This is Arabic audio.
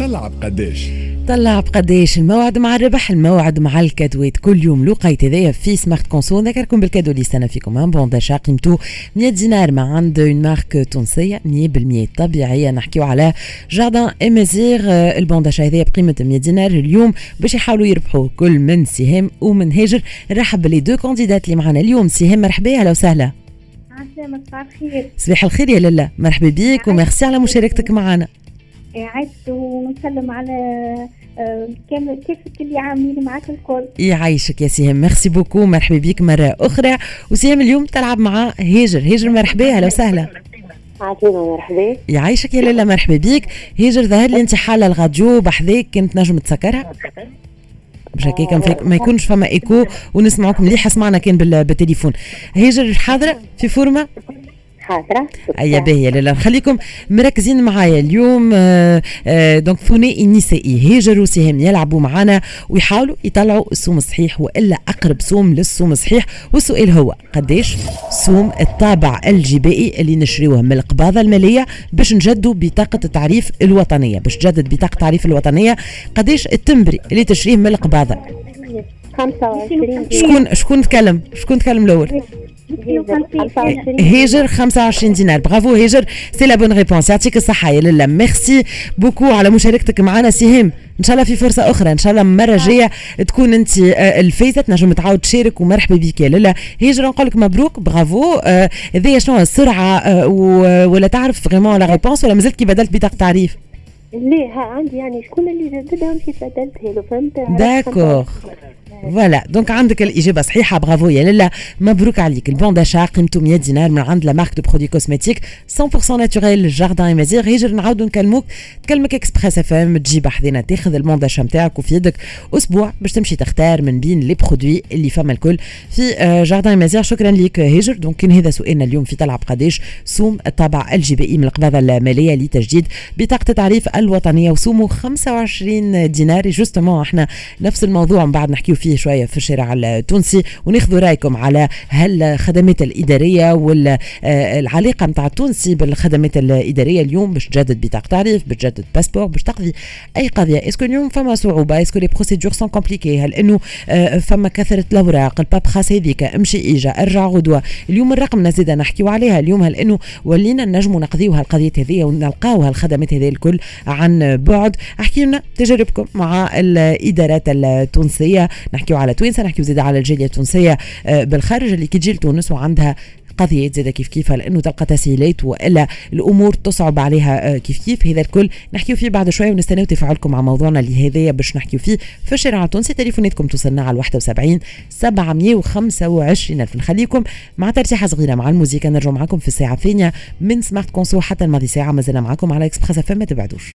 طلع بقداش طلع بقداش الموعد مع الربح الموعد مع الكادوات كل يوم لقيت هذايا في Smart Conso نذكركم بالكادو اللي استنى فيكم. un bon d'achat قيمته 100 دينار مع عند une marque تونسية 100% طبيعية. نحكيو على Jardin Amazigh ال bon d'achat هذايا بقيمة 100 دينار اليوم باش يحاولوا يربحوا كل من سهام ومن هاجر. نرحب بـ les deux candidates اللي معنا اليوم. سهام مرحبا أهلا وسهلا. صباح الخير. صباح الخير يا لاله مرحبا بيك وميرسي على مشاركتك معنا. عشت ونسلم على آه، كامل كيفك اللي عاملين معاك الكل؟ يعيشك يا سهام merci beaucoup. مرحبا بيك مرة أخرى. وسهام اليوم تلعب مع هاجر. هاجر مرحبا. أهلا وسهلا. عظيمة مرحبا. يعيشك يا لاله مرحبا بيك هاجر ظهر لي أنت حالة الراديو بحذاك كنت نجم تسكرها. باش هكاك ما يكونش فما إيكو ونسمعوك مليح اسمعنا كان بال- بالتليفون. هاجر حاضره في فورمة. حاضرة ايا باهية لاله خليكم مركزين معايا اليوم آه، آه، donc ثنائي النسائي هاجر وسهام يلعبوا معنا ويحاولوا يطلعوا السوم الصحيح وإلا أقرب سوم للسوم الصحيح. والسؤال هو قداش سوم الطابع الجبائي اللي نشريوه من القباضة المالية باش نجدوا بطاقة التعريف الوطنية باش تجدد بطاقة التعريف الوطنية قداش التمبري اللي تشريه من القباضة؟ 25 شكون شكون تكلم؟ شكون تكلم الأول؟ 25 هاجر 25 دينار. برافو هاجر c'est la bonne réponse يعطيك الصحة يا لاله merci beaucoup على مشاركتك معنا. سهام إن شاء الله في فرصة أخرى. إن شاء الله المرة الجاية تكون أنت آه، الفايزة. تنجم تعاود تشارك ومرحبا بك يا لاله هاجر نقول لك مبروك. برافو. آه، هذايا شنو؟ السرعة آه، ولا تعرف vraiment la réponse ولا مازلت كي بدلت بطاقة تعريف؟ ليه ها عندي يعني شكون اللي جددها مشيت بدلتها له فهمت d'accord voilà donc عندك الإجابة صحيحة. برافو يا لاله مبروك عليك. ال bon d'achat قيمته 100 دينار من عند la marque de produits cosmétiques 100% naturels Jardin Amazigh هاجر نعاودوا نكلموك. تكلمك Express FM تجي حذينا تاخذ ال bon d'achat نتاعك وفي يدك أسبوع باش تمشي تختار من بين les produits اللي فما الكل في آه، Jardin Amazigh شكرا لك هاجر donc كان هذا سؤالنا اليوم في تلعب قداش سوم الطابع الجبائي من القباضه المالية لتجديد بطاقة التعريف الوطنية. وسومه 25 دينار. justement إحنا نفس الموضوع. من بعد نحكيو فيه. شوية في الشارع التونسي وناخذوا رأيكم على هل الخدمات الاداريه والعلاقه نتاع التونسي بالخدمات الإدارية اليوم باش تجدد بطاقة تعريف باش تجدد passeport باش تقضي أي قضية. est-ce que اليوم فما صعوبة؟ est-ce que les procédures sont compliquées هل إنه آه، فما كثرة الأوراق؟ ال paperasse هذيك أمشي اجا أرجع غدوة؟ اليوم الرقم زيد نحكيو عليها. اليوم هل إنه ولينا نجموا نقضيو هالقضيات هذه ونلقاو هالخدمات هذه الكل عن بعد؟ أحكي لنا تجاربكم مع الإدارات التونسية. نحكيو على توينسا نحكيو زيد على الجالية التونسية آه، بالخارج اللي كي تجي لتونس وعندها قضية زيادة كيف كيف لأنه تلقى تسهيلات وإلا الأمور تصعب عليها آه، كيف كيف. هذا الكل نحكيو فيه بعد شوية ونستناو تفاعلكم مع موضوعنا اللي هذايا باش نحكيو فيه في الشارع التونسي. تليفوناتكم توصلنا على 71 725 ألف. نخليكم مع ترتيحه صغيرة مع الموسيقى. نرجع معكم في الساعة الثانية من Smart Conso حتى الماضي ساعة. مازلنا معكم على Express FM ما تبعدوش.